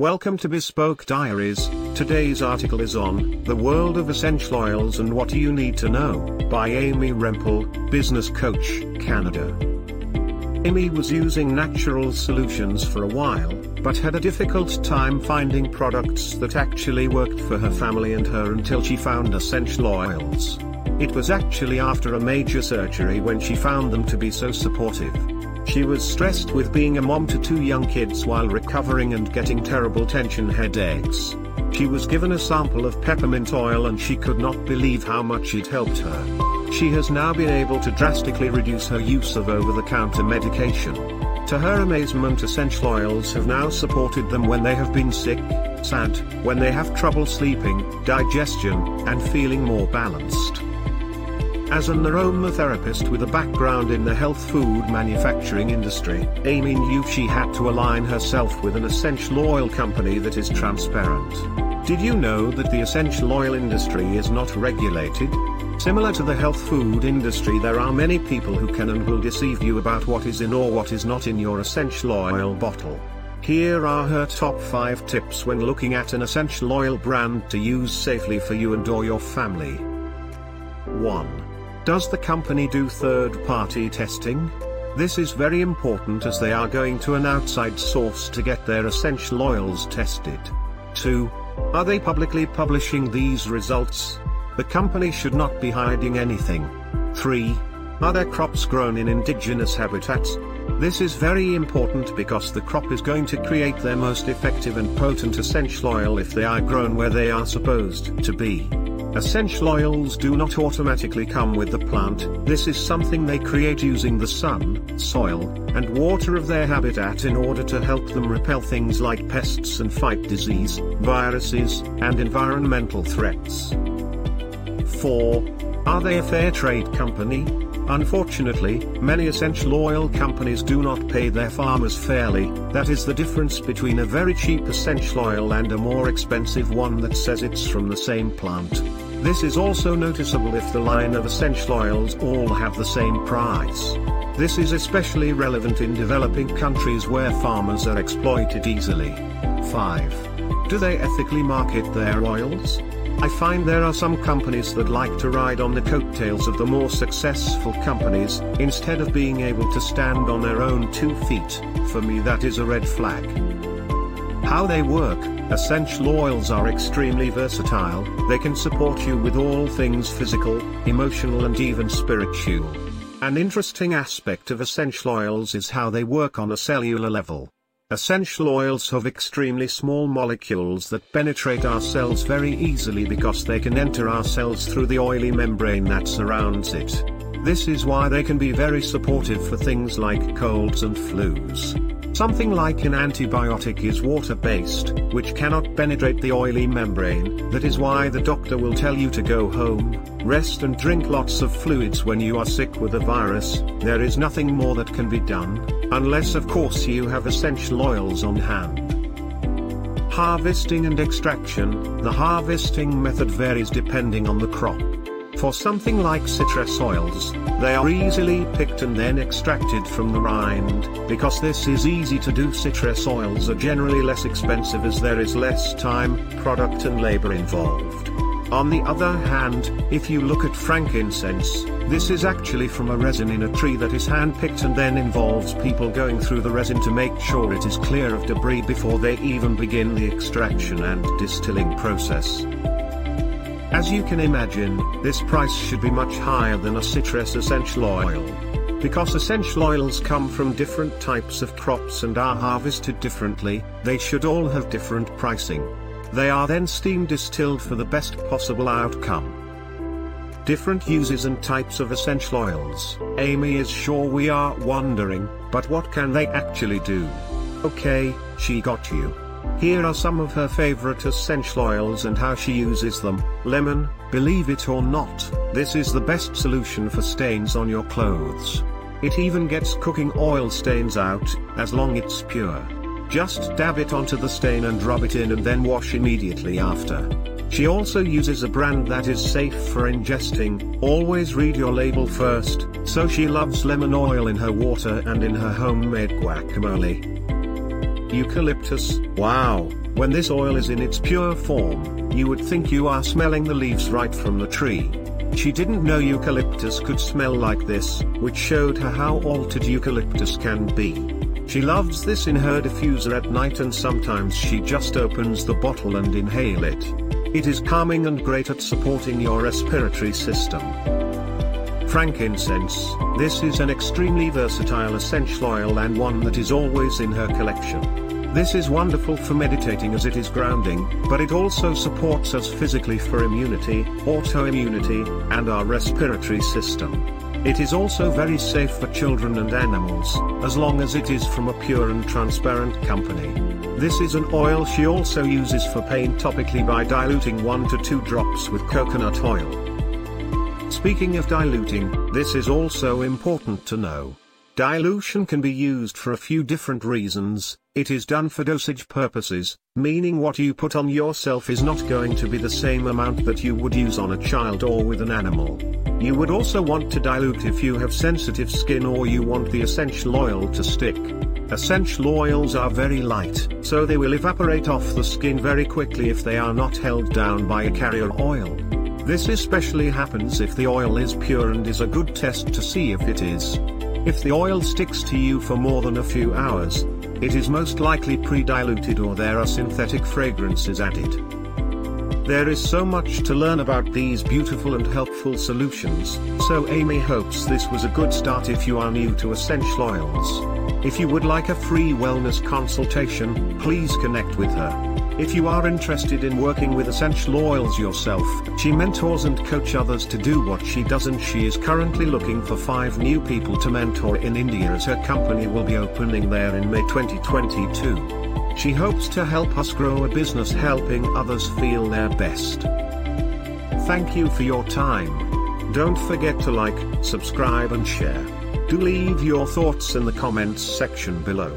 Welcome to Bespoke Diaries. Today's article is on The World of Essential Oils and What You Need to Know by Amy Rempel, Business Coach, Canada. Amy was using natural solutions for a while, but had a difficult time finding products that actually worked for her family and her until she found essential oils. It was actually after a major surgery when she found them to be so supportive. She was stressed with being a mom to two young kids while recovering and getting terrible tension headaches. She was given a sample of peppermint oil and she could not believe how much it helped her. She has now been able to drastically reduce her use of over-the-counter medication. To her amazement essential oils have now supported them when they have been sick, sad, when they have trouble sleeping, digestion, and feeling more balanced. As an aromatherapist with a background in the health food manufacturing industry, Amy knew she had to align herself with an essential oil company that is transparent. Did you know that the essential oil industry is not regulated? Similar to the health food industry there are many people who can and will deceive you about what is in or what is not in your essential oil bottle. Here are her top 5 tips when looking at an essential oil brand to use safely for you and or your family. 1. Does the company do third-party testing? This is very important as they are going to an outside source to get their essential oils tested. 2. Are they publicly publishing these results? The company should not be hiding anything. 3. Are their crops grown in indigenous habitats? This is very important because the crop is going to create their most effective and potent essential oil if they are grown where they are supposed to be. Essential oils do not automatically come with the plant, this is something they create using the sun, soil, and water of their habitat in order to help them repel things like pests and fight disease, viruses, and environmental threats. 4. Are they a fair trade company? Unfortunately, many essential oil companies do not pay their farmers fairly, that is the difference between a very cheap essential oil and a more expensive one that says it's from the same plant. This is also noticeable if the line of essential oils all have the same price. This is especially relevant in developing countries where farmers are exploited easily. 5. Do they ethically market their oils? I find there are some companies that like to ride on the coattails of the more successful companies, instead of being able to stand on their own two feet, for me that is a red flag. How they work, essential oils are extremely versatile, they can support you with all things physical, emotional and even spiritual. An interesting aspect of essential oils is how they work on a cellular level. Essential oils have extremely small molecules that penetrate our cells very easily because they can enter our cells through the oily membrane that surrounds it. This is why they can be very supportive for things like colds and flus. Something like an antibiotic is water-based, which cannot penetrate the oily membrane, that is why the doctor will tell you to go home, rest and drink lots of fluids when you are sick with a virus, there is nothing more that can be done, unless of course you have essential oils on hand. Harvesting and extraction, the harvesting method varies depending on the crop. For something like citrus oils, they are easily picked and then extracted from the rind, because this is easy to do citrus oils are generally less expensive as there is less time, product and labor involved. On the other hand, if you look at frankincense, this is actually from a resin in a tree that is hand-picked and then involves people going through the resin to make sure it is clear of debris before they even begin the extraction and distilling process. As you can imagine, this price should be much higher than a citrus essential oil. Because essential oils come from different types of crops and are harvested differently, they should all have different pricing. They are then steam distilled for the best possible outcome. Different uses and types of essential oils. Amy is sure we are wondering, but what can they actually do? Okay, she got you. Here are some of her favorite essential oils and how she uses them. Lemon, believe it or not, this is the best solution for stains on your clothes. It even gets cooking oil stains out, as long it's pure. Just dab it onto the stain and rub it in and then wash immediately after. She also uses a brand that is safe for ingesting, always read your label first, so she loves lemon oil in her water and in her homemade guacamole. Eucalyptus, wow, when this oil is in its pure form, you would think you are smelling the leaves right from the tree. She didn't know eucalyptus could smell like this, which showed her how altered eucalyptus can be. She loves this in her diffuser at night and sometimes she just opens the bottle and inhale it. It is calming and great at supporting your respiratory system. Frankincense, this is an extremely versatile essential oil and one that is always in her collection. This is wonderful for meditating as it is grounding, but it also supports us physically for immunity, autoimmunity, and our respiratory system. It is also very safe for children and animals, as long as it is from a pure and transparent company. This is an oil she also uses for pain topically by diluting 1 to 2 drops with coconut oil. Speaking of diluting, this is also important to know. Dilution can be used for a few different reasons, it is done for dosage purposes, meaning what you put on yourself is not going to be the same amount that you would use on a child or with an animal. You would also want to dilute if you have sensitive skin or you want the essential oil to stick. Essential oils are very light, so they will evaporate off the skin very quickly if they are not held down by a carrier oil. This especially happens if the oil is pure and is a good test to see if it is. If the oil sticks to you for more than a few hours, it is most likely pre-diluted or there are synthetic fragrances added. There is so much to learn about these beautiful and helpful solutions, so Amy hopes this was a good start if you are new to essential oils. If you would like a free wellness consultation, please connect with her. If you are interested in working with essential oils yourself, she mentors and coach others to do what she does and she is currently looking for 5 new people to mentor in India as her company will be opening there in May 2022. She hopes to help us grow a business helping others feel their best. Thank you for your time. Don't forget to like, subscribe and share. Do leave your thoughts in the comments section below.